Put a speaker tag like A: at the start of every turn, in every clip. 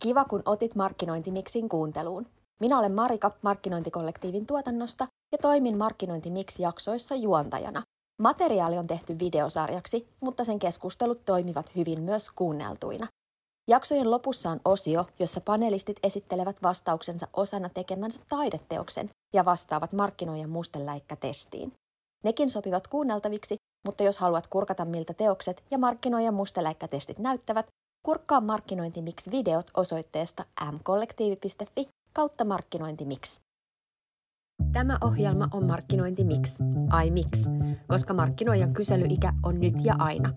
A: Kiva, kun otit Markkinointimiksin kuunteluun. Minä olen Marika Markkinointikollektiivin tuotannosta ja toimin Markkinointimiksi-jaksoissa juontajana. Materiaali on tehty videosarjaksi, mutta sen keskustelut toimivat hyvin myös kuunneltuina. Jaksojen lopussa on osio, jossa panelistit esittelevät vastauksensa osana tekemänsä taideteoksen ja vastaavat markkinoijan musteläikkätestiin. Nekin sopivat kuunneltaviksi, mutta jos haluat kurkata miltä teokset ja markkinoijan musteläikkätestit näyttävät, kurkkaa markkinointimix videot osoitteesta mkollektiivi.fi kautta markkinointimix. Tämä ohjelma on Markkinointi Mix, ai mix, koska markkinoijan kyselyikä on nyt ja aina.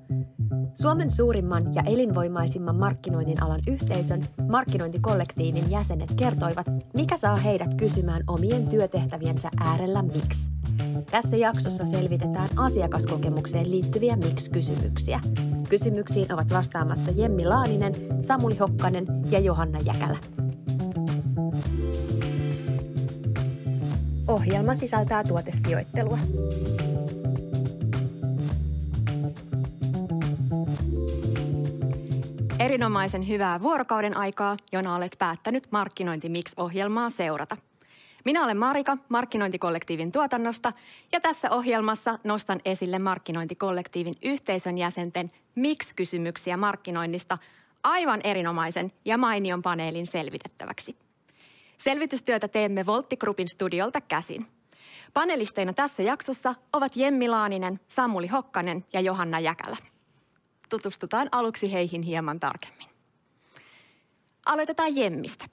A: Suomen suurimman ja elinvoimaisimman markkinoinnin alan yhteisön, markkinointikollektiivin jäsenet kertoivat, mikä saa heidät kysymään omien työtehtäviensä äärellä miksi. Tässä jaksossa selvitetään asiakaskokemukseen liittyviä miksi-kysymyksiä. Kysymyksiin ovat vastaamassa Jemmi Laaninen, Samuli Hokkanen ja Johanna Jäkälä. Ohjelma sisältää tuotesijoittelua. Erinomaisen hyvää vuorokauden aikaa, jona olet päättänyt Markkinointi Mix-ohjelmaa seurata. Minä olen Marika Markkinointikollektiivin tuotannosta ja tässä ohjelmassa nostan esille Markkinointikollektiivin yhteisön jäsenten Mix-kysymyksiä markkinoinnista aivan erinomaisen ja mainion paneelin selvitettäväksi. Selvitystyötä teemme Voltti Groupin studiolta käsin. Panelisteina tässä jaksossa ovat Jemmi Laaninen, Samuli Hokkanen ja Johanna Jäkälä. Tutustutaan aluksi heihin hieman tarkemmin. Aloitetaan Jemmistä.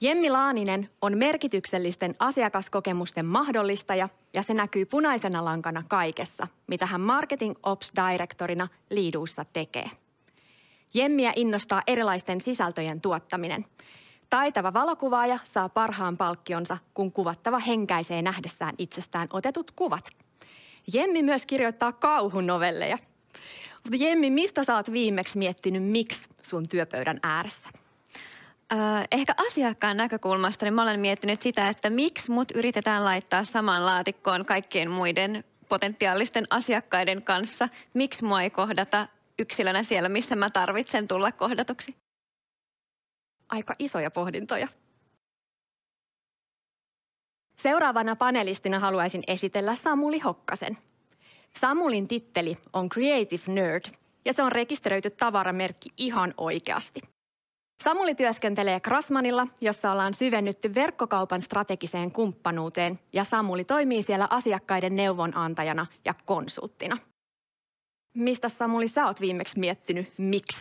A: Jemmi Laaninen on merkityksellisten asiakaskokemusten mahdollistaja ja se näkyy punaisena lankana kaikessa, mitä hän Marketing Ops Directorina Liiduussa tekee. Jemmiä innostaa erilaisten sisältöjen tuottaminen – Taitava valokuvaaja saa parhaan palkkionsa, kun kuvattava henkäisee nähdessään itsestään otetut kuvat. Jemmi myös kirjoittaa kauhunovelleja. Mutta Jemmi, mistä sä oot viimeksi miettinyt miksi sun työpöydän ääressä?
B: Ehkä asiakkaan näkökulmasta niin mä olen miettinyt sitä, että miksi mut yritetään laittaa samaan laatikkoon kaikkien muiden potentiaalisten asiakkaiden kanssa. Miksi mua ei kohdata yksilönä siellä, missä mä tarvitsen tulla kohdatuksi?
A: Aika isoja pohdintoja. Seuraavana panelistina haluaisin esitellä Samuli Hokkasen. Samulin titteli on Creative Nerd ja se on rekisteröity tavaramerkki ihan oikeasti. Samuli työskentelee Krasmanilla, jossa ollaan syvennytty verkkokaupan strategiseen kumppanuuteen ja Samuli toimii siellä asiakkaiden neuvonantajana ja konsulttina. Mistä Samuli sä oot viimeksi miettinyt miksi?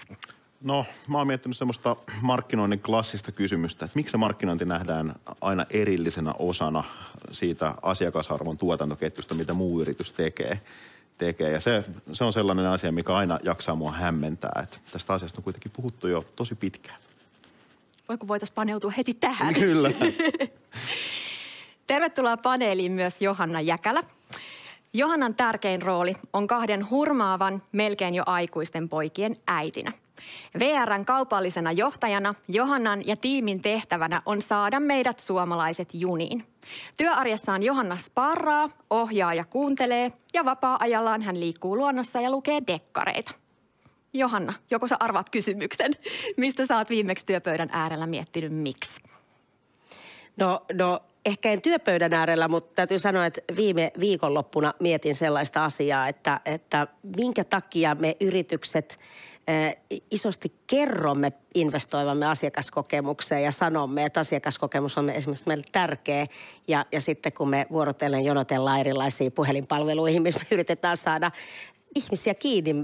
C: No, mä oon miettinyt semmoista markkinoinnin klassista kysymystä, että miksi markkinointi nähdään aina erillisenä osana siitä asiakasarvon tuotantoketjusta, mitä muu yritys tekee. tekee. Ja se, se on sellainen asia, mikä aina jaksaa mua hämmentää, että tästä asiasta on kuitenkin puhuttu jo tosi pitkään.
A: Voiko voitaisiin paneutua heti tähän?
C: Kyllä.
A: Tervetuloa paneeliin myös Johanna Jäkälä. Johannan tärkein rooli on kahden hurmaavan, melkein jo aikuisten poikien äitinä. VRn kaupallisena johtajana Johannan ja tiimin tehtävänä on saada meidät suomalaiset juniin. Työarjessaan Johanna sparraa, ohjaa ja kuuntelee ja vapaa-ajallaan hän liikkuu luonnossa ja lukee dekkareita. Johanna, joko sä arvaat kysymyksen? Mistä sä oot viimeksi työpöydän äärellä miettinyt miksi?
D: No, no ehkä en työpöydän äärellä, mutta täytyy sanoa, että viime viikonloppuna mietin sellaista asiaa, että, että minkä takia me yritykset – isosti kerromme investoivamme asiakaskokemukseen ja sanomme, että asiakaskokemus on esimerkiksi meille tärkeä. Ja, ja sitten kun me vuorotellen jonotellaan erilaisiin puhelinpalveluihin, missä me yritetään saada ihmisiä kiinni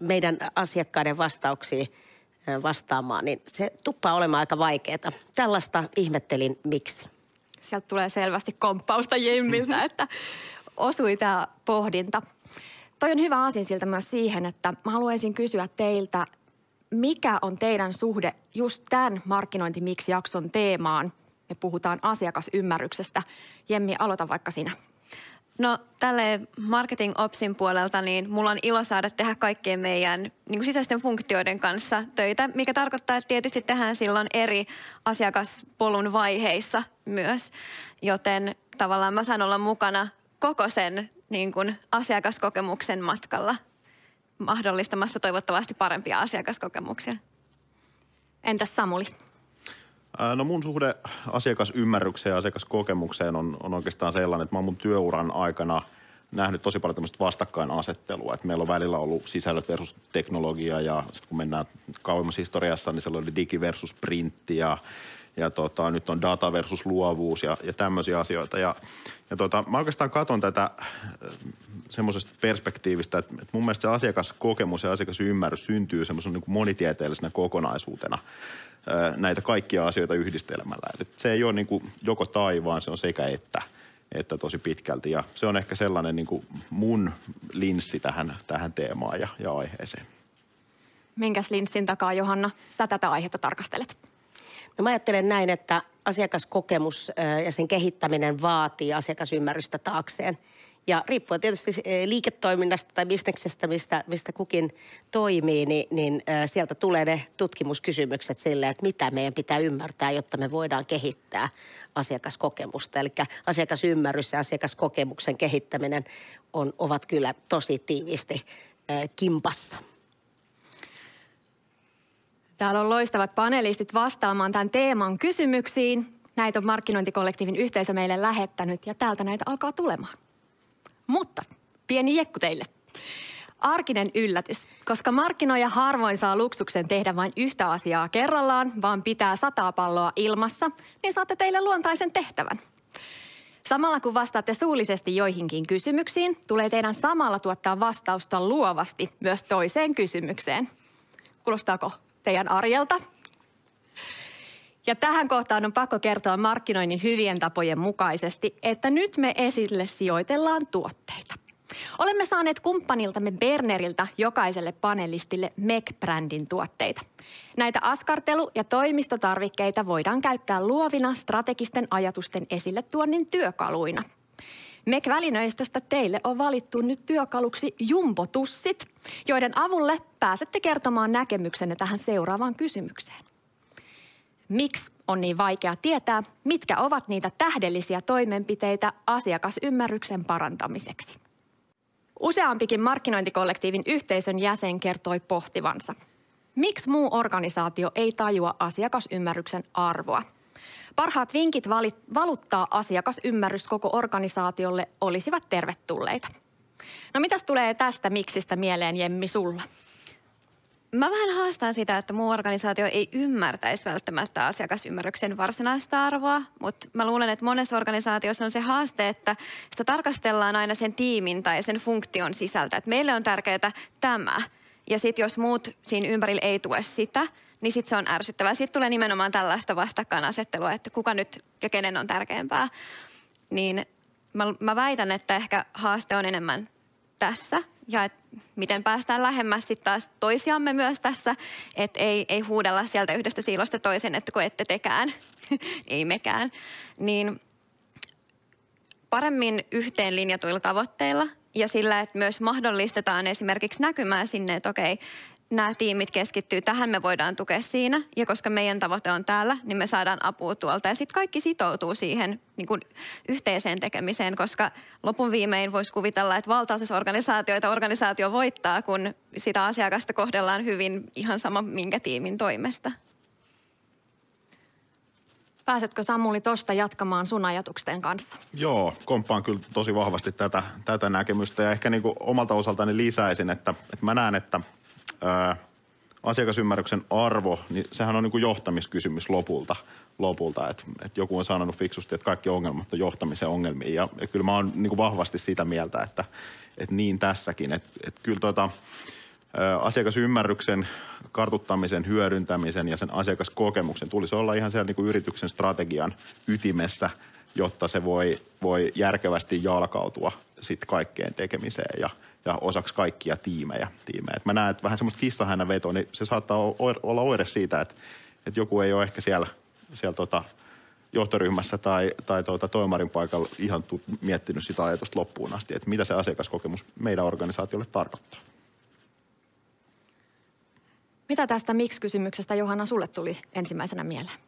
D: meidän asiakkaiden vastauksiin vastaamaan, niin se tuppaa olemaan aika vaikeaa. Tällaista ihmettelin miksi.
A: Sieltä tulee selvästi komppausta Jemmiltä, että osui tämä pohdinta. Toi on hyvä siltä myös siihen, että mä haluaisin kysyä teiltä, mikä on teidän suhde just tämän markkinointimiksi-jakson teemaan? Me puhutaan asiakasymmärryksestä. Jemmi, aloita vaikka sinä.
B: No tälle Marketing Opsin puolelta, niin mulla on ilo saada tehdä kaikkien meidän niin kuin sisäisten funktioiden kanssa töitä, mikä tarkoittaa, että tietysti tehdään silloin eri asiakaspolun vaiheissa myös. Joten tavallaan mä saan olla mukana koko sen niin kuin asiakaskokemuksen matkalla mahdollistamassa toivottavasti parempia asiakaskokemuksia.
A: Entäs Samuli?
C: No mun suhde asiakasymmärrykseen ja asiakaskokemukseen on, on oikeastaan sellainen, että mä oon mun työuran aikana nähnyt tosi paljon tämmöistä vastakkainasettelua. Että meillä on välillä ollut sisällöt versus teknologia ja sitten kun mennään kauemmas historiassa, niin siellä oli digi versus printti ja ja tota, nyt on data versus luovuus ja, ja tämmöisiä asioita. Ja, ja tota, mä oikeastaan katson tätä äh, semmoisesta perspektiivistä, että, mun mielestä se asiakaskokemus ja asiakasymmärrys syntyy semmoisen niin monitieteellisenä kokonaisuutena äh, näitä kaikkia asioita yhdistelmällä. Eli se ei ole niin kuin joko tai, vaan se on sekä että että tosi pitkälti. Ja se on ehkä sellainen niin kuin mun linssi tähän, tähän teemaan ja, ja aiheeseen.
A: Minkäs linssin takaa, Johanna, sä tätä aihetta tarkastelet?
D: No mä ajattelen näin, että asiakaskokemus ja sen kehittäminen vaatii asiakasymmärrystä taakseen. Ja riippuen tietysti liiketoiminnasta tai bisneksestä, mistä, mistä kukin toimii, niin, niin sieltä tulee ne tutkimuskysymykset sille, että mitä meidän pitää ymmärtää, jotta me voidaan kehittää asiakaskokemusta. Eli asiakasymmärrys ja asiakaskokemuksen kehittäminen on, ovat kyllä tosi tiiviisti kimpassa.
A: Täällä on loistavat panelistit vastaamaan tämän teeman kysymyksiin. Näitä on markkinointikollektiivin yhteisö meille lähettänyt ja täältä näitä alkaa tulemaan. Mutta pieni jekku teille. Arkinen yllätys, koska markkinoija harvoin saa luksuksen tehdä vain yhtä asiaa kerrallaan, vaan pitää sataa palloa ilmassa, niin saatte teille luontaisen tehtävän. Samalla kun vastaatte suullisesti joihinkin kysymyksiin, tulee teidän samalla tuottaa vastausta luovasti myös toiseen kysymykseen. Kuulostaako teidän arjelta. Ja tähän kohtaan on pakko kertoa markkinoinnin hyvien tapojen mukaisesti, että nyt me esille sijoitellaan tuotteita. Olemme saaneet kumppaniltamme Berneriltä jokaiselle panelistille MEC-brändin tuotteita. Näitä askartelu- ja toimistotarvikkeita voidaan käyttää luovina strategisten ajatusten esille tuonnin työkaluina – MEC-välineistöstä teille on valittu nyt työkaluksi jumbotussit, joiden avulle pääsette kertomaan näkemyksenne tähän seuraavaan kysymykseen. Miksi on niin vaikea tietää, mitkä ovat niitä tähdellisiä toimenpiteitä asiakasymmärryksen parantamiseksi? Useampikin markkinointikollektiivin yhteisön jäsen kertoi pohtivansa. Miksi muu organisaatio ei tajua asiakasymmärryksen arvoa – Parhaat vinkit valuttaa asiakasymmärrys koko organisaatiolle olisivat tervetulleita. No mitäs tulee tästä miksistä mieleen, Jemmi, sulla?
B: Mä vähän haastan sitä, että muu organisaatio ei ymmärtäisi välttämättä asiakasymmärryksen varsinaista arvoa, mutta mä luulen, että monessa organisaatiossa on se haaste, että sitä tarkastellaan aina sen tiimin tai sen funktion sisältä. Että meille on tärkeää tämä, ja sitten jos muut siinä ympärillä ei tue sitä – niin sitten se on ärsyttävää. Sitten tulee nimenomaan tällaista vastakkainasettelua, että kuka nyt ja kenen on tärkeämpää. Niin mä, mä väitän, että ehkä haaste on enemmän tässä ja et miten päästään lähemmäs sitten taas toisiamme myös tässä, että ei, ei huudella sieltä yhdestä siilosta toisen, että kun ette tekään, ei mekään. Niin paremmin yhteen linjatuilla tavoitteilla ja sillä, että myös mahdollistetaan esimerkiksi näkymään sinne, että okei, nämä tiimit keskittyy, tähän me voidaan tukea siinä. Ja koska meidän tavoite on täällä, niin me saadaan apua tuolta. Ja sitten kaikki sitoutuu siihen niin kuin yhteiseen tekemiseen, koska lopun viimein voisi kuvitella, että valtaosassa organisaatioita organisaatio voittaa, kun sitä asiakasta kohdellaan hyvin ihan sama minkä tiimin toimesta.
A: Pääsetkö Samuli tuosta jatkamaan sun ajatuksen kanssa?
C: Joo, komppaan kyllä tosi vahvasti tätä, tätä näkemystä ja ehkä niin kuin omalta osaltani lisäisin, että, että mä näen, että ää, asiakasymmärryksen arvo, niin sehän on niin kuin johtamiskysymys lopulta. lopulta. Et, et joku on sanonut fiksusti, että kaikki ongelmat on johtamisen ongelmia. Ja, ja kyllä mä oon niin kuin vahvasti sitä mieltä, että, että niin tässäkin. Että et kyllä tota, asiakasymmärryksen kartuttamisen, hyödyntämisen ja sen asiakaskokemuksen tulisi olla ihan siellä niin kuin yrityksen strategian ytimessä, jotta se voi, voi järkevästi jalkautua sitten kaikkeen tekemiseen ja – ja osaksi kaikkia tiimejä. tiimejä. Et mä näen, että vähän semmoista kissahännän vetoa, niin se saattaa olla oire siitä, että, että joku ei ole ehkä siellä, siellä tota johtoryhmässä tai, tai tuota toimarin paikalla ihan tu- miettinyt sitä ajatusta loppuun asti, että mitä se asiakaskokemus meidän organisaatiolle tarkoittaa.
A: Mitä tästä miksi-kysymyksestä, Johanna, sulle tuli ensimmäisenä mieleen?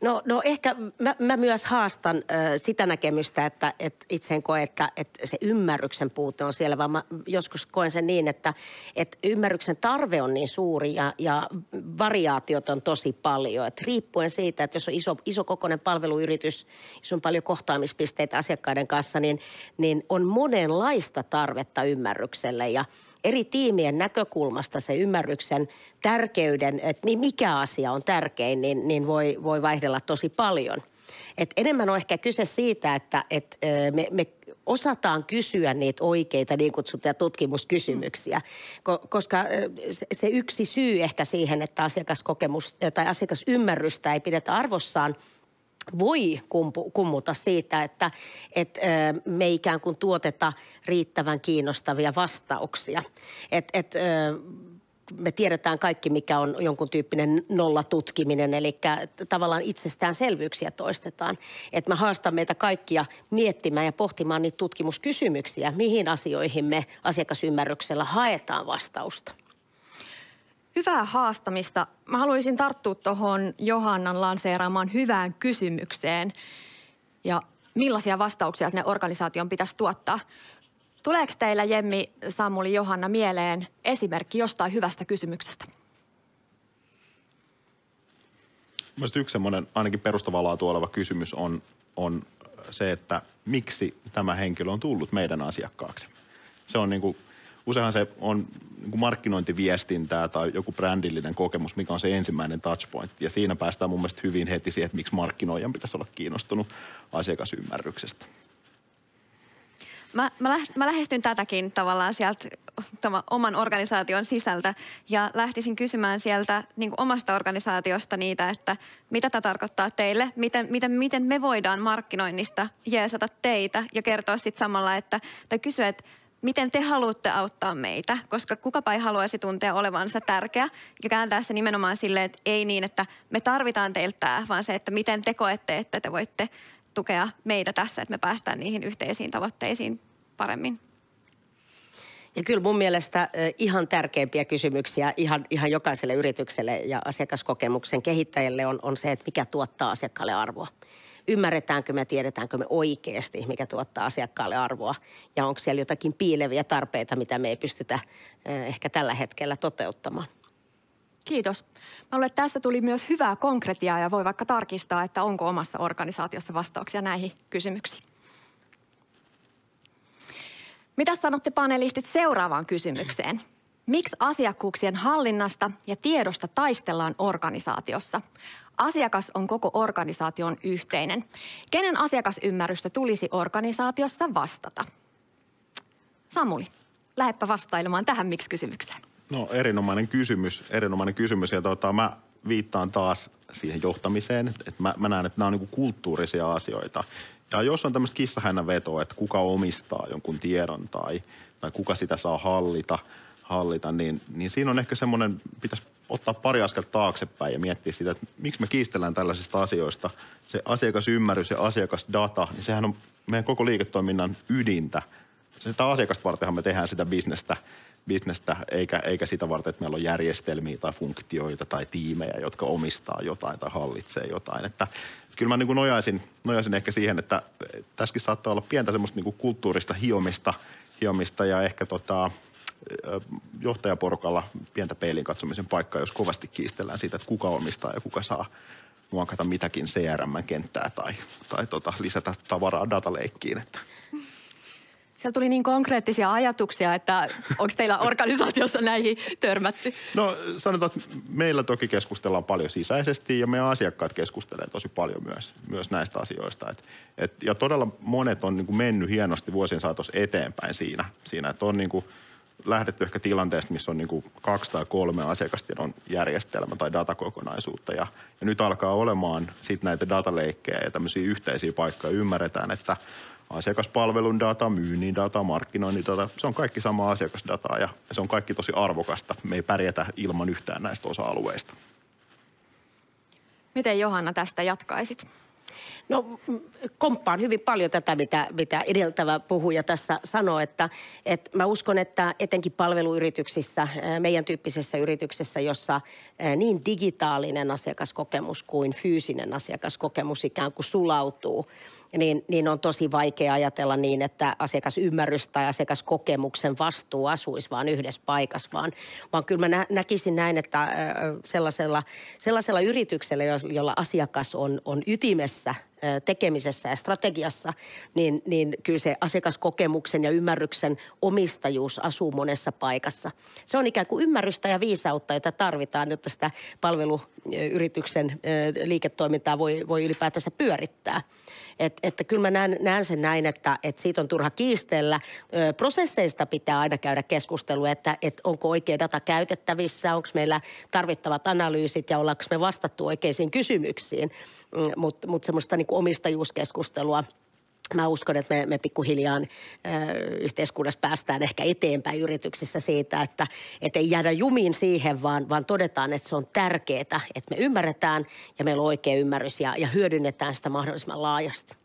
D: No, no ehkä mä, mä myös haastan ö, sitä näkemystä, että, että itse en koe, että, että se ymmärryksen puute on siellä, vaan mä joskus koen sen niin, että, että ymmärryksen tarve on niin suuri ja, ja variaatiot on tosi paljon. Että riippuen siitä, että jos on iso, iso kokoinen palveluyritys, jos on paljon kohtaamispisteitä asiakkaiden kanssa, niin, niin on monenlaista tarvetta ymmärrykselle ja – eri tiimien näkökulmasta se ymmärryksen tärkeyden, että mikä asia on tärkein, niin, niin voi, voi vaihdella tosi paljon. Et enemmän on ehkä kyse siitä, että et me, me osataan kysyä niitä oikeita niin kutsuttuja tutkimuskysymyksiä, koska se yksi syy ehkä siihen, että asiakaskokemus tai asiakasymmärrystä ei pidetä arvossaan – voi kumpu, kummuta siitä, että, että me ikään kuin tuoteta riittävän kiinnostavia vastauksia. Et, et, me tiedetään kaikki, mikä on jonkun tyyppinen nollatutkiminen, eli tavallaan itsestäänselvyyksiä toistetaan. Että mä haastan meitä kaikkia miettimään ja pohtimaan niitä tutkimuskysymyksiä, mihin asioihin me asiakasymmärryksellä haetaan vastausta
A: hyvää haastamista. Mä haluaisin tarttua tuohon Johannan lanseeraamaan hyvään kysymykseen ja millaisia vastauksia sinne organisaation pitäisi tuottaa. Tuleeko teillä Jemmi, Samuli, Johanna mieleen esimerkki jostain hyvästä kysymyksestä?
C: Mielestäni yksi semmoinen ainakin perustavaa laatua oleva kysymys on, on se, että miksi tämä henkilö on tullut meidän asiakkaaksi. Se on niin kuin useinhan se on niin kuin markkinointiviestintää tai joku brändillinen kokemus, mikä on se ensimmäinen touchpoint. Ja siinä päästään mun mielestä hyvin heti siihen, että miksi markkinoijan pitäisi olla kiinnostunut asiakasymmärryksestä.
B: Mä, mä, mä lähestyn tätäkin tavallaan sieltä tämän oman organisaation sisältä ja lähtisin kysymään sieltä niin omasta organisaatiosta niitä, että mitä tämä tarkoittaa teille, miten, miten, miten me voidaan markkinoinnista jeesata teitä ja kertoa sitten samalla, että, tai kysyä, että miten te haluatte auttaa meitä, koska kukapa ei haluaisi tuntea olevansa tärkeä ja kääntää se nimenomaan silleen, että ei niin, että me tarvitaan teiltä vaan se, että miten te koette, että te voitte tukea meitä tässä, että me päästään niihin yhteisiin tavoitteisiin paremmin.
D: Ja kyllä mun mielestä ihan tärkeimpiä kysymyksiä ihan, ihan jokaiselle yritykselle ja asiakaskokemuksen kehittäjälle on, on se, että mikä tuottaa asiakkaalle arvoa ymmärretäänkö me, tiedetäänkö me oikeasti, mikä tuottaa asiakkaalle arvoa ja onko siellä jotakin piileviä tarpeita, mitä me ei pystytä ehkä tällä hetkellä toteuttamaan.
A: Kiitos. Mä luulen, että tästä tuli myös hyvää konkretiaa ja voi vaikka tarkistaa, että onko omassa organisaatiossa vastauksia näihin kysymyksiin. Mitä sanotte panelistit seuraavaan kysymykseen? Miksi asiakkuuksien hallinnasta ja tiedosta taistellaan organisaatiossa? Asiakas on koko organisaation yhteinen. Kenen asiakasymmärrystä tulisi organisaatiossa vastata? Samuli, lähdepä vastailemaan tähän miksi-kysymykseen.
C: No erinomainen kysymys, erinomainen kysymys. Ja tota, mä viittaan taas siihen johtamiseen, että mä, mä näen, että nämä on niin kulttuurisia asioita. Ja jos on tämmöistä kissahännän vetoa, että kuka omistaa jonkun tiedon tai, tai kuka sitä saa hallita – hallita, niin, niin siinä on ehkä semmoinen, pitäisi ottaa pari askel taaksepäin ja miettiä sitä, että miksi me kiistellään tällaisista asioista. Se asiakasymmärrys ja asiakasdata, niin sehän on meidän koko liiketoiminnan ydintä. Sitä asiakasta vartenhan me tehdään sitä bisnestä, bisnestä eikä, eikä sitä varten, että meillä on järjestelmiä tai funktioita tai tiimejä, jotka omistaa jotain tai hallitsee jotain. Että, että kyllä mä niin kuin nojaisin, nojaisin ehkä siihen, että tässäkin saattaa olla pientä semmoista niin kuin kulttuurista hiomista, hiomista ja ehkä tota, johtajaporukalla pientä peilin katsomisen paikkaa, jos kovasti kiistellään siitä, että kuka omistaa ja kuka saa muokata mitäkin CRM-kenttää tai, tai tota, lisätä tavaraa dataleikkiin. Että.
A: Siellä tuli niin konkreettisia ajatuksia, että onko teillä organisaatiossa näihin törmätty?
C: No sanotaan, että meillä toki keskustellaan paljon sisäisesti ja meidän asiakkaat keskustelee tosi paljon myös, myös näistä asioista. Et, et, ja todella monet on niin kuin mennyt hienosti vuosien saatossa eteenpäin siinä, siinä että on niin kuin – lähdetty ehkä tilanteesta, missä on niin kuin kaksi tai kolme asiakastiedon järjestelmä tai datakokonaisuutta. Ja, ja nyt alkaa olemaan sitten näitä dataleikkejä ja tämmöisiä yhteisiä paikkoja. Ymmärretään, että asiakaspalvelun data, myynnin data, markkinoinnin data, se on kaikki sama asiakasdataa ja se on kaikki tosi arvokasta. Me ei pärjätä ilman yhtään näistä osa-alueista.
A: Miten Johanna tästä jatkaisit?
D: No komppaan hyvin paljon tätä, mitä, mitä edeltävä puhuja tässä sanoi, että, että mä uskon, että etenkin palveluyrityksissä, meidän tyyppisessä yrityksessä, jossa niin digitaalinen asiakaskokemus kuin fyysinen asiakaskokemus ikään kuin sulautuu, niin, niin on tosi vaikea ajatella niin, että asiakasymmärrys tai asiakaskokemuksen vastuu asuisi vaan yhdessä paikassa, vaan, vaan kyllä mä näkisin näin, että sellaisella, sellaisella yrityksellä, jolla asiakas on, on ytimessä tekemisessä ja strategiassa, niin, niin kyllä se asiakaskokemuksen ja ymmärryksen omistajuus asuu monessa paikassa. Se on ikään kuin ymmärrystä ja viisautta, jota tarvitaan, jotta sitä palveluyrityksen liiketoimintaa voi, voi ylipäätänsä pyörittää. Et, että kyllä mä näen, sen näin, että, että siitä on turha kiistellä. Prosesseista pitää aina käydä keskustelua, että, että onko oikea data käytettävissä, onko meillä tarvittavat analyysit ja ollaanko me vastattu oikeisiin kysymyksiin. Mutta mm, mut semmoista niin omistajuuskeskustelua Mä uskon, että me, me pikkuhiljaa yhteiskunnassa päästään ehkä eteenpäin yrityksissä siitä, että et ei jäädä jumiin siihen, vaan, vaan todetaan, että se on tärkeää, että me ymmärretään ja meillä on oikea ymmärrys ja, ja hyödynnetään sitä mahdollisimman laajasti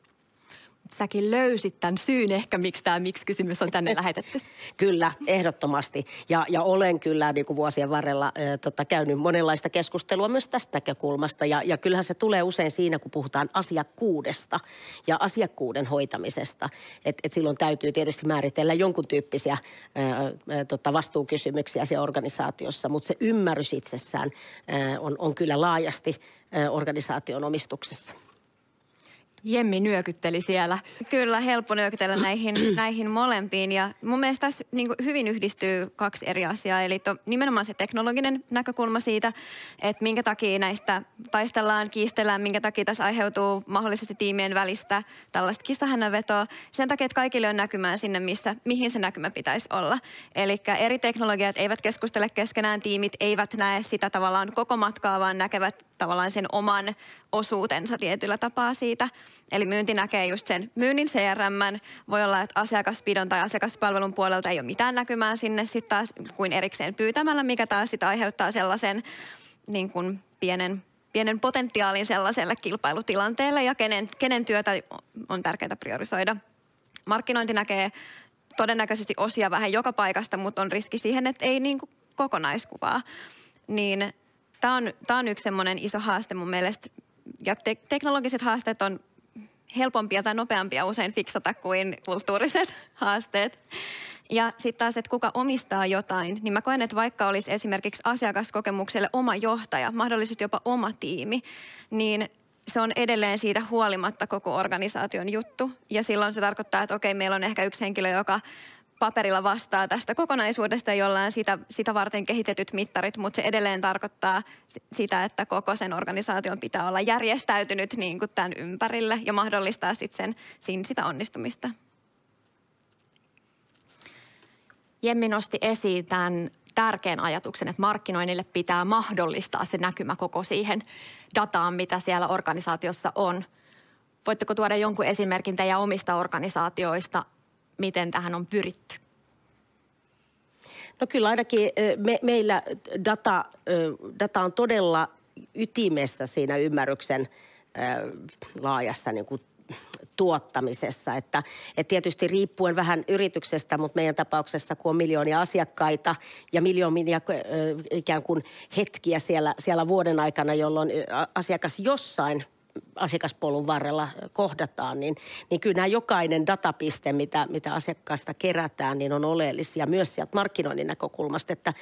A: säkin löysit tämän syyn ehkä, miksi tämä miksi-kysymys on tänne lähetetty.
D: Kyllä, ehdottomasti. Ja, ja olen kyllä niin kuin vuosien varrella äh, tota, käynyt monenlaista keskustelua myös tästä näkökulmasta. Ja, ja kyllähän se tulee usein siinä, kun puhutaan asiakkuudesta ja asiakkuuden hoitamisesta. Että et silloin täytyy tietysti määritellä jonkun tyyppisiä äh, tota, vastuukysymyksiä siellä organisaatiossa, mutta se ymmärrys itsessään äh, on, on kyllä laajasti äh, organisaation omistuksessa.
A: Jemmi nyökytteli siellä.
B: Kyllä, helppo nyökytellä näihin, näihin molempiin. Ja mun mielestä tässä niin hyvin yhdistyy kaksi eri asiaa. Eli to, nimenomaan se teknologinen näkökulma siitä, että minkä takia näistä taistellaan, kiistellään, minkä takia tässä aiheutuu mahdollisesti tiimien välistä tällaista kissahännänvetoa. Sen takia, että kaikille on näkymään sinne, missä, mihin se näkymä pitäisi olla. Eli eri teknologiat eivät keskustele keskenään, tiimit eivät näe sitä tavallaan koko matkaa, vaan näkevät tavallaan sen oman osuutensa tietyllä tapaa siitä. Eli myynti näkee just sen myynnin CRM. Voi olla, että asiakaspidon tai asiakaspalvelun puolelta ei ole mitään näkymää sinne sitten taas kuin erikseen pyytämällä, mikä taas sitten aiheuttaa sellaisen niin kuin pienen pienen potentiaalin sellaiselle kilpailutilanteelle ja kenen, kenen työtä on tärkeää priorisoida. Markkinointi näkee todennäköisesti osia vähän joka paikasta, mutta on riski siihen, että ei niin kokonaiskuvaa. Niin tämä on, tämä on yksi semmoinen iso haaste mun mielestä. Ja te- teknologiset haasteet on helpompia tai nopeampia usein fiksata kuin kulttuuriset haasteet. Ja sitten taas, että kuka omistaa jotain, niin mä koen, että vaikka olisi esimerkiksi asiakaskokemukselle oma johtaja, mahdollisesti jopa oma tiimi, niin se on edelleen siitä huolimatta koko organisaation juttu. Ja silloin se tarkoittaa, että okei, meillä on ehkä yksi henkilö, joka paperilla vastaa tästä kokonaisuudesta, jolla on sitä, sitä varten kehitetyt mittarit, mutta se edelleen tarkoittaa sitä, että koko sen organisaation pitää olla järjestäytynyt niin kuin tämän ympärille ja mahdollistaa sitten sen, sitä onnistumista.
A: Jemmi nosti esiin tämän tärkeän ajatuksen, että markkinoinnille pitää mahdollistaa se näkymä koko siihen dataan, mitä siellä organisaatiossa on. Voitteko tuoda jonkun esimerkin teidän omista organisaatioista, miten tähän on pyritty?
D: No kyllä ainakin me, meillä data, data on todella ytimessä siinä ymmärryksen laajassa niin kuin tuottamisessa. Että, että tietysti riippuen vähän yrityksestä, mutta meidän tapauksessa, kun on miljoonia asiakkaita ja miljoonia ikään kuin hetkiä siellä, siellä vuoden aikana, jolloin asiakas jossain asiakaspolun varrella kohdataan, niin, niin kyllä nämä jokainen datapiste, mitä, mitä asiakkaasta kerätään, niin on oleellisia myös sieltä markkinoinnin näkökulmasta, että,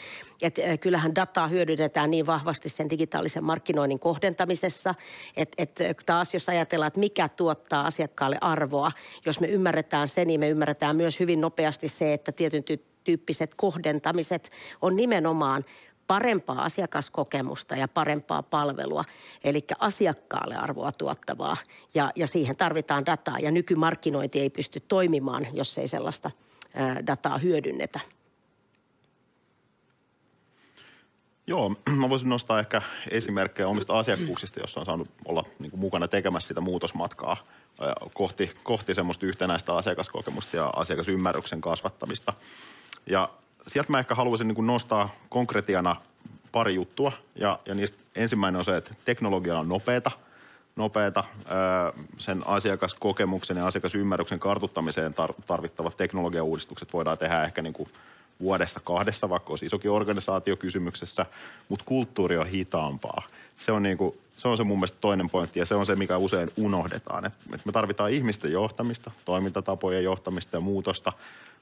D: että kyllähän dataa hyödynnetään niin vahvasti sen digitaalisen markkinoinnin kohdentamisessa, että, että taas jos ajatellaan, että mikä tuottaa asiakkaalle arvoa, jos me ymmärretään se, niin me ymmärretään myös hyvin nopeasti se, että tietyn tyyppiset kohdentamiset on nimenomaan parempaa asiakaskokemusta ja parempaa palvelua, eli asiakkaalle arvoa tuottavaa. Ja, ja siihen tarvitaan dataa, ja nykymarkkinointi ei pysty toimimaan, jos ei sellaista dataa hyödynnetä.
C: Joo, mä voisin nostaa ehkä esimerkkejä omista asiakkuuksista, jossa on saanut olla niin kuin mukana tekemässä sitä muutosmatkaa kohti, kohti semmoista yhtenäistä asiakaskokemusta ja asiakasymmärryksen kasvattamista. Ja sieltä mä ehkä haluaisin niin nostaa konkretiana pari juttua. Ja, ja niistä ensimmäinen on se, että teknologia on nopeata. nopeata sen asiakaskokemuksen ja asiakasymmärryksen kartuttamiseen tarvittavat teknologiauudistukset voidaan tehdä ehkä niin kuin vuodessa kahdessa, vaikka olisi isokin organisaatio kysymyksessä, mutta kulttuuri on hitaampaa. Se on, niin kuin, se on se mun mielestä toinen pointti ja se on se, mikä usein unohdetaan. Et, et me tarvitaan ihmisten johtamista, toimintatapojen johtamista ja muutosta,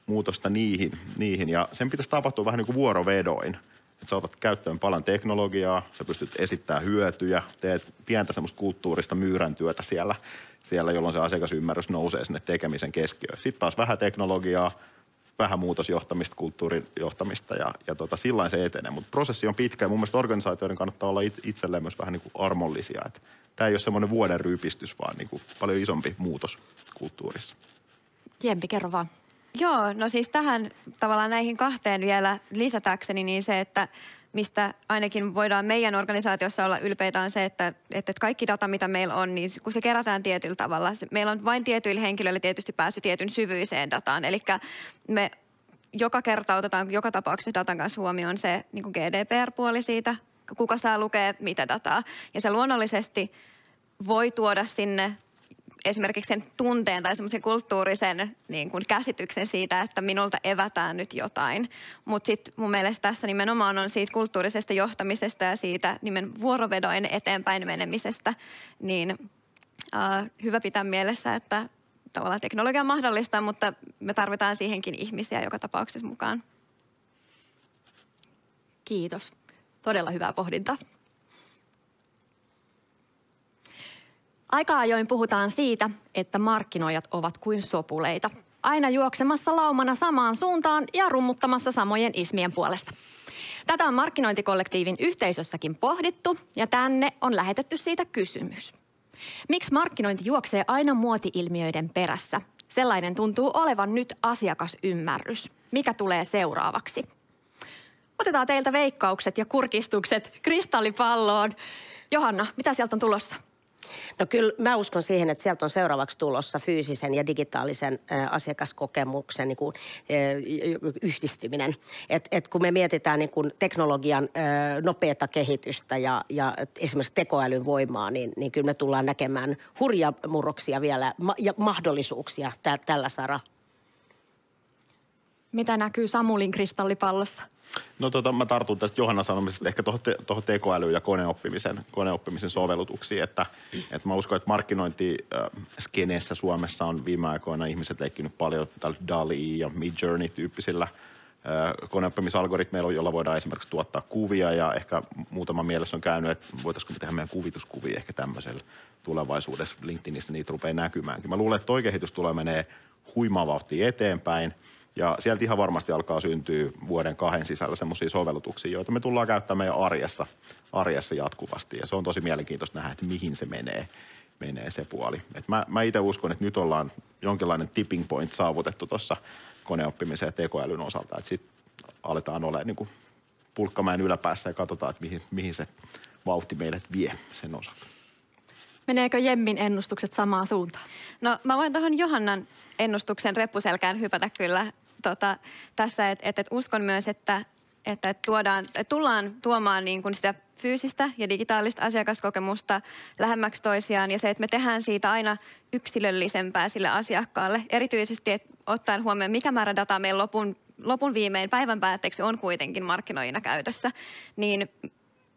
C: muutosta niihin, niihin. Ja sen pitäisi tapahtua vähän niin kuin vuorovedoin. Että sä otat käyttöön paljon teknologiaa, sä pystyt esittämään hyötyjä, teet pientä semmoista kulttuurista myyräntyötä siellä, siellä, jolloin se asiakasymmärrys nousee sinne tekemisen keskiöön. Sitten taas vähän teknologiaa, vähän muutosjohtamista, kulttuurin johtamista ja, ja tota, sillä se etenee. Mutta prosessi on pitkä ja mun mielestä organisaatioiden kannattaa olla itselleen myös vähän niin kuin armollisia. Tämä ei ole semmoinen vuoden ryypistys, vaan niin kuin paljon isompi muutos kulttuurissa.
A: Jempi, kerro vaan.
B: Joo, no siis tähän tavallaan näihin kahteen vielä lisätäkseni, niin se, että mistä ainakin voidaan meidän organisaatiossa olla ylpeitä on se, että, että kaikki data, mitä meillä on, niin kun se kerätään tietyllä tavalla, meillä on vain tietyillä henkilöillä tietysti päässyt tietyn syvyiseen dataan. Eli me joka kerta otetaan joka tapauksessa datan kanssa huomioon se niin GDPR-puoli siitä, kuka saa lukea mitä dataa. Ja se luonnollisesti voi tuoda sinne esimerkiksi sen tunteen tai semmoisen kulttuurisen niin kuin käsityksen siitä, että minulta evätään nyt jotain. Mutta sitten mun mielestä tässä nimenomaan on siitä kulttuurisesta johtamisesta ja siitä nimen vuorovedoin eteenpäin menemisestä, niin äh, hyvä pitää mielessä, että tavallaan teknologia mahdollistaa, mutta me tarvitaan siihenkin ihmisiä joka tapauksessa mukaan.
A: Kiitos. Todella hyvää pohdintaa. Aika ajoin puhutaan siitä, että markkinoijat ovat kuin sopuleita. Aina juoksemassa laumana samaan suuntaan ja rummuttamassa samojen ismien puolesta. Tätä on markkinointikollektiivin yhteisössäkin pohdittu ja tänne on lähetetty siitä kysymys. Miksi markkinointi juoksee aina muoti-ilmiöiden perässä? Sellainen tuntuu olevan nyt asiakasymmärrys. Mikä tulee seuraavaksi? Otetaan teiltä veikkaukset ja kurkistukset kristallipalloon. Johanna, mitä sieltä on tulossa?
D: No kyllä mä uskon siihen, että sieltä on seuraavaksi tulossa fyysisen ja digitaalisen asiakaskokemuksen niin kuin, yhdistyminen. Et, et kun me mietitään niin kuin teknologian nopeata kehitystä ja, ja esimerkiksi tekoälyn voimaa, niin, niin kyllä me tullaan näkemään hurja murroksia vielä ja mahdollisuuksia tä- tällä saralla.
A: Mitä näkyy Samulin kristallipallossa?
C: No tota, mä tartun tästä Johanna sanomisesta ehkä tuohon te, ja koneoppimisen, koneoppimisen sovellutuksiin, että, että mä uskon, että markkinointi äh, Suomessa on viime aikoina ihmiset leikkinyt paljon tällä DALI ja Midjourney-tyyppisillä äh, koneoppimisalgoritmeilla, joilla voidaan esimerkiksi tuottaa kuvia ja ehkä muutama mielessä on käynyt, että voitaisiinko me tehdä meidän kuvituskuvia ehkä tämmöisellä tulevaisuudessa LinkedInistä niitä rupeaa näkymäänkin. Mä luulen, että toi kehitys tulee menee huimaa vauhtia eteenpäin – ja sieltä ihan varmasti alkaa syntyä vuoden kahden sisällä semmoisia sovellutuksia, joita me tullaan käyttämään meidän arjessa, arjessa jatkuvasti. Ja se on tosi mielenkiintoista nähdä, että mihin se menee, menee se puoli. Et mä, mä itse uskon, että nyt ollaan jonkinlainen tipping point saavutettu tuossa koneoppimisen ja tekoälyn osalta. Että sitten aletaan olemaan niin pulkkamäen yläpäässä ja katsotaan, että mihin, mihin se vauhti meidät vie sen osalta.
A: Meneekö Jemmin ennustukset samaan suuntaan?
B: No mä voin tuohon Johannan ennustuksen reppuselkään hypätä kyllä tota, tässä, että et, et uskon myös, että että tuodaan, että tullaan tuomaan niin kuin sitä fyysistä ja digitaalista asiakaskokemusta lähemmäksi toisiaan ja se, että me tehdään siitä aina yksilöllisempää sille asiakkaalle. Erityisesti että ottaen huomioon, mikä määrä dataa meillä lopun, lopun viimein päivän päätteeksi on kuitenkin markkinoina käytössä, niin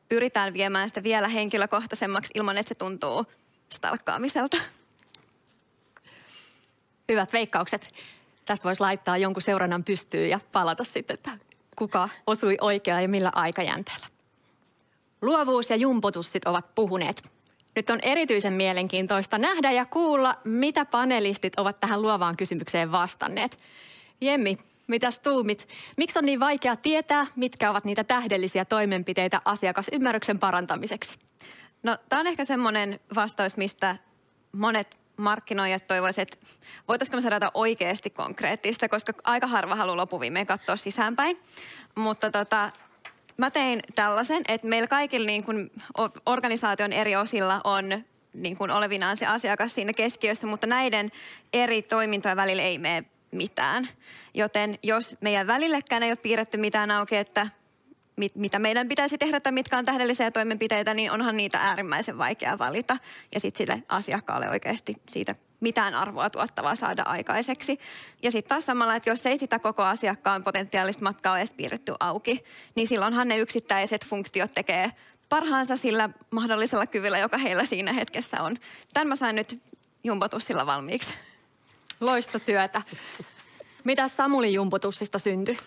B: pyritään viemään sitä vielä henkilökohtaisemmaksi ilman, että se tuntuu stalkkaamiselta.
A: Hyvät veikkaukset. Tästä voisi laittaa jonkun seurannan pystyyn ja palata sitten, että kuka osui oikeaan ja millä aikajänteellä. Luovuus ja jumpotussit ovat puhuneet. Nyt on erityisen mielenkiintoista nähdä ja kuulla, mitä panelistit ovat tähän luovaan kysymykseen vastanneet. Jemmi, mitäs tuumit? Miksi on niin vaikea tietää, mitkä ovat niitä tähdellisiä toimenpiteitä asiakasymmärryksen parantamiseksi?
B: No, tämä on ehkä semmoinen vastaus, mistä monet markkinoijat toivoisivat, että voitaisiinko me saada oikeasti konkreettista, koska aika harva haluaa lopuviimeen katsoa sisäänpäin. Mutta tota, mä tein tällaisen, että meillä kaikilla niin kuin organisaation eri osilla on niin kuin olevinaan se asiakas siinä keskiössä, mutta näiden eri toimintojen välillä ei mene mitään. Joten jos meidän välillekään ei ole piirretty mitään auki, että mit, mitä meidän pitäisi tehdä tai mitkä on tähdellisiä toimenpiteitä, niin onhan niitä äärimmäisen vaikea valita. Ja sitten sille asiakkaalle oikeasti siitä mitään arvoa tuottavaa saada aikaiseksi. Ja sitten taas samalla, että jos ei sitä koko asiakkaan potentiaalista matkaa ole edes piirretty auki, niin silloinhan ne yksittäiset funktiot tekee parhaansa sillä mahdollisella kyvyllä, joka heillä siinä hetkessä on. Tämän mä sain nyt jumpotussilla valmiiksi.
A: Loistotyötä. Mitä Samulin jumpotussista syntyi?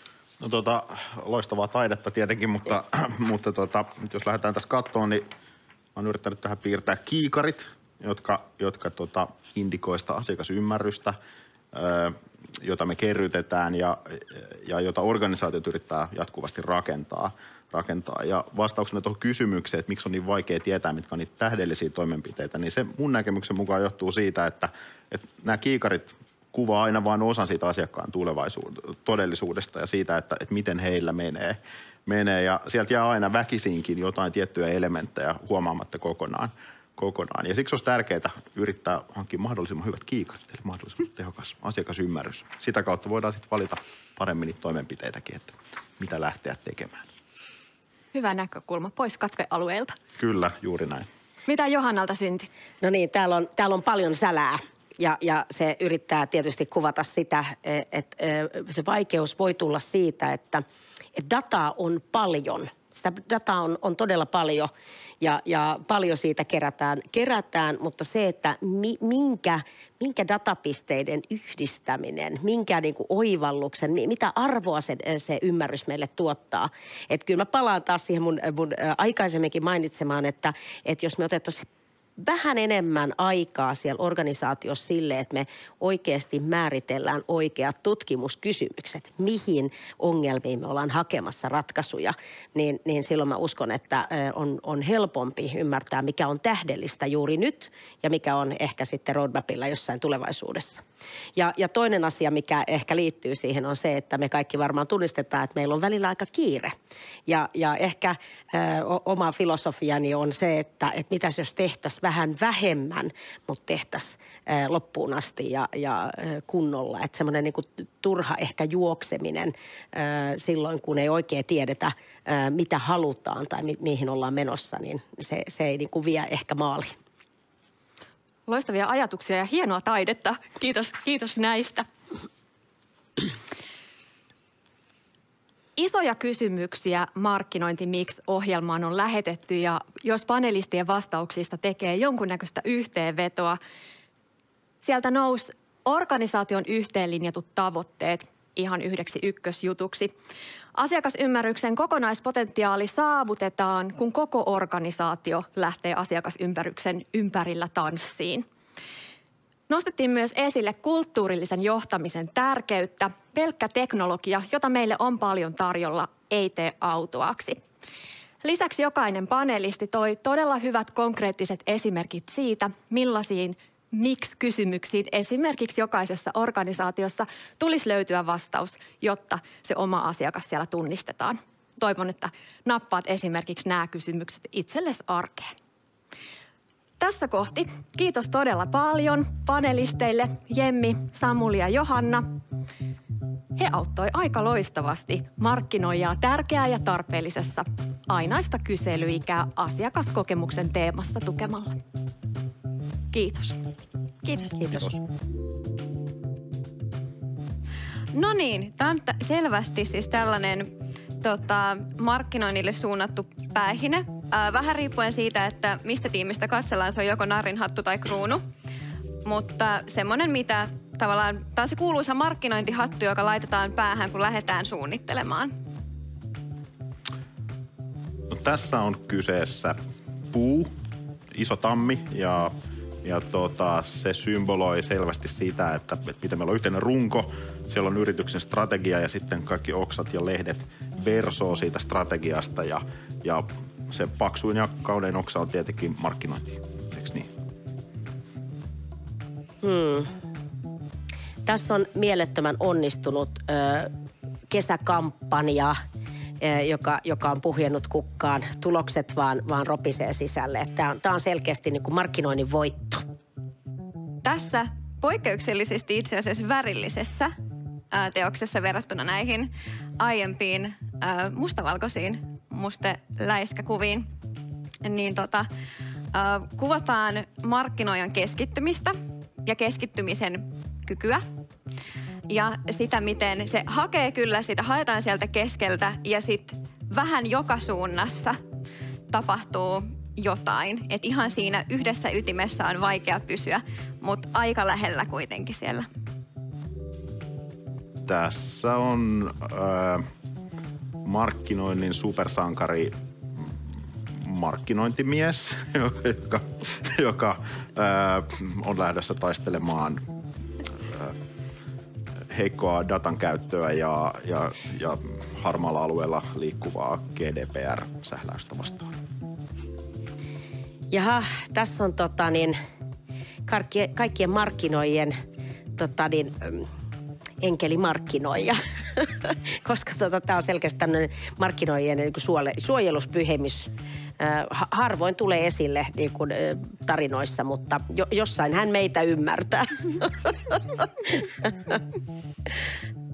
C: No tota, loistavaa taidetta tietenkin, mutta, mutta tota, nyt jos lähdetään tässä kattoon, niin olen yrittänyt tähän piirtää kiikarit, jotka, jotka tota, indikoista asiakasymmärrystä, ö, jota me kerrytetään ja, ja jota organisaatiot yrittää jatkuvasti rakentaa. rakentaa. Ja vastauksena tuohon kysymykseen, että miksi on niin vaikea tietää, mitkä on niitä tähdellisiä toimenpiteitä, niin se mun näkemyksen mukaan johtuu siitä, että, että nämä kiikarit kuvaa aina vain osan siitä asiakkaan tulevaisuudesta, todellisuudesta ja siitä, että, että miten heillä menee. menee. Ja sieltä jää aina väkisinkin jotain tiettyjä elementtejä huomaamatta kokonaan. kokonaan. Ja siksi olisi tärkeää yrittää hankkia mahdollisimman hyvät kiikarit, eli mahdollisimman tehokas asiakasymmärrys. Sitä kautta voidaan sitten valita paremmin niitä toimenpiteitäkin, että mitä lähteä tekemään.
A: Hyvä näkökulma, pois katvealueelta.
C: Kyllä, juuri näin.
A: Mitä Johannalta synti?
D: No niin, täällä on, täällä on paljon sälää. Ja, ja se yrittää tietysti kuvata sitä, että se vaikeus voi tulla siitä, että, että dataa on paljon. Sitä dataa on, on todella paljon ja, ja paljon siitä kerätään, kerätään mutta se, että mi, minkä, minkä datapisteiden yhdistäminen, minkä niin kuin oivalluksen, mitä arvoa se, se ymmärrys meille tuottaa. Että kyllä mä palaan taas siihen mun, mun aikaisemminkin mainitsemaan, että, että jos me otettaisiin vähän enemmän aikaa siellä organisaatiossa sille, että me oikeasti määritellään oikeat tutkimuskysymykset, mihin ongelmiin me ollaan hakemassa ratkaisuja, niin, niin silloin mä uskon, että on, on helpompi ymmärtää, mikä on tähdellistä juuri nyt ja mikä on ehkä sitten roadmapilla jossain tulevaisuudessa. Ja, ja toinen asia, mikä ehkä liittyy siihen, on se, että me kaikki varmaan tunnistetaan, että meillä on välillä aika kiire. Ja, ja ehkä ö, oma filosofiani on se, että, että mitäs jos tehtäisiin vähän vähemmän, mutta tehtäisiin loppuun asti ja, ja kunnolla. Että semmoinen niin turha ehkä juokseminen silloin, kun ei oikein tiedetä, mitä halutaan tai mi- mihin ollaan menossa, niin se, se ei niin kuin vie ehkä maaliin.
A: Loistavia ajatuksia ja hienoa taidetta. Kiitos, kiitos näistä. Isoja kysymyksiä markkinointi ohjelmaan on lähetetty ja jos panelistien vastauksista tekee jonkunnäköistä yhteenvetoa, sieltä nousi organisaation yhteenlinjatut tavoitteet ihan yhdeksi ykkösjutuksi. Asiakasymmärryksen kokonaispotentiaali saavutetaan, kun koko organisaatio lähtee asiakasymmärryksen ympärillä tanssiin. Nostettiin myös esille kulttuurillisen johtamisen tärkeyttä. Pelkkä teknologia, jota meille on paljon tarjolla, ei tee autoaksi. Lisäksi jokainen panelisti toi todella hyvät konkreettiset esimerkit siitä, millaisiin miksi-kysymyksiin esimerkiksi jokaisessa organisaatiossa tulisi löytyä vastaus, jotta se oma asiakas siellä tunnistetaan. Toivon, että nappaat esimerkiksi nämä kysymykset itsellesi arkeen. Tässä kohti kiitos todella paljon panelisteille Jemmi, Samuli ja Johanna. He auttoi aika loistavasti markkinoijaa tärkeää ja tarpeellisessa ainaista kyselyikää asiakaskokemuksen teemassa tukemalla. Kiitos.
B: Kiitos.
D: Kiitos.
B: No niin, tämä on t- selvästi siis tällainen tota, markkinoinnille suunnattu päähine. Ää, vähän riippuen siitä, että mistä tiimistä katsellaan, se on joko narinhattu tai kruunu. Mutta semmoinen, mitä tavallaan, tämä on se kuuluisa markkinointihattu, joka laitetaan päähän, kun lähdetään suunnittelemaan.
C: No, tässä on kyseessä puu, iso tammi ja ja tota, se symboloi selvästi sitä, että, että miten meillä on yhteinen runko, siellä on yrityksen strategia ja sitten kaikki oksat ja lehdet versoo siitä strategiasta ja, ja se paksuin ja kaunein oksa on tietenkin markkinointi, eikö niin?
D: Hmm. Tässä on mielettömän onnistunut ö, kesäkampanja, ö, joka, joka on puhjennut kukkaan. Tulokset vaan, vaan ropisee sisälle. Tämä on, on selkeästi niin kuin markkinoinnin voitto.
B: Tässä poikkeuksellisesti itse asiassa värillisessä ää, teoksessa verrattuna näihin aiempiin ää, mustavalkoisiin musteläiskäkuviin. Niin tota, ää, kuvataan markkinoijan keskittymistä ja keskittymisen kykyä ja sitä, miten se hakee kyllä sitä, haetaan sieltä keskeltä ja sitten vähän joka suunnassa tapahtuu jotain. Että ihan siinä yhdessä ytimessä on vaikea pysyä, mutta aika lähellä kuitenkin siellä.
C: Tässä on äh, markkinoinnin supersankari markkinointimies, joka, joka äh, on lähdössä taistelemaan äh, heikkoa datan käyttöä ja, ja, ja harmaalla alueella liikkuvaa GDPR-sähläystä vastaan.
D: Jaha, tässä on tota niin, kaikkien, kaikkien markkinoijien tota niin, enkelimarkkinoija. Koska tota, tämä on selkeästi tämmöinen markkinoijien niin suole, suojeluspyhemys. Harvoin tulee esille niin kuin, tarinoissa, mutta jo, jossain hän meitä ymmärtää.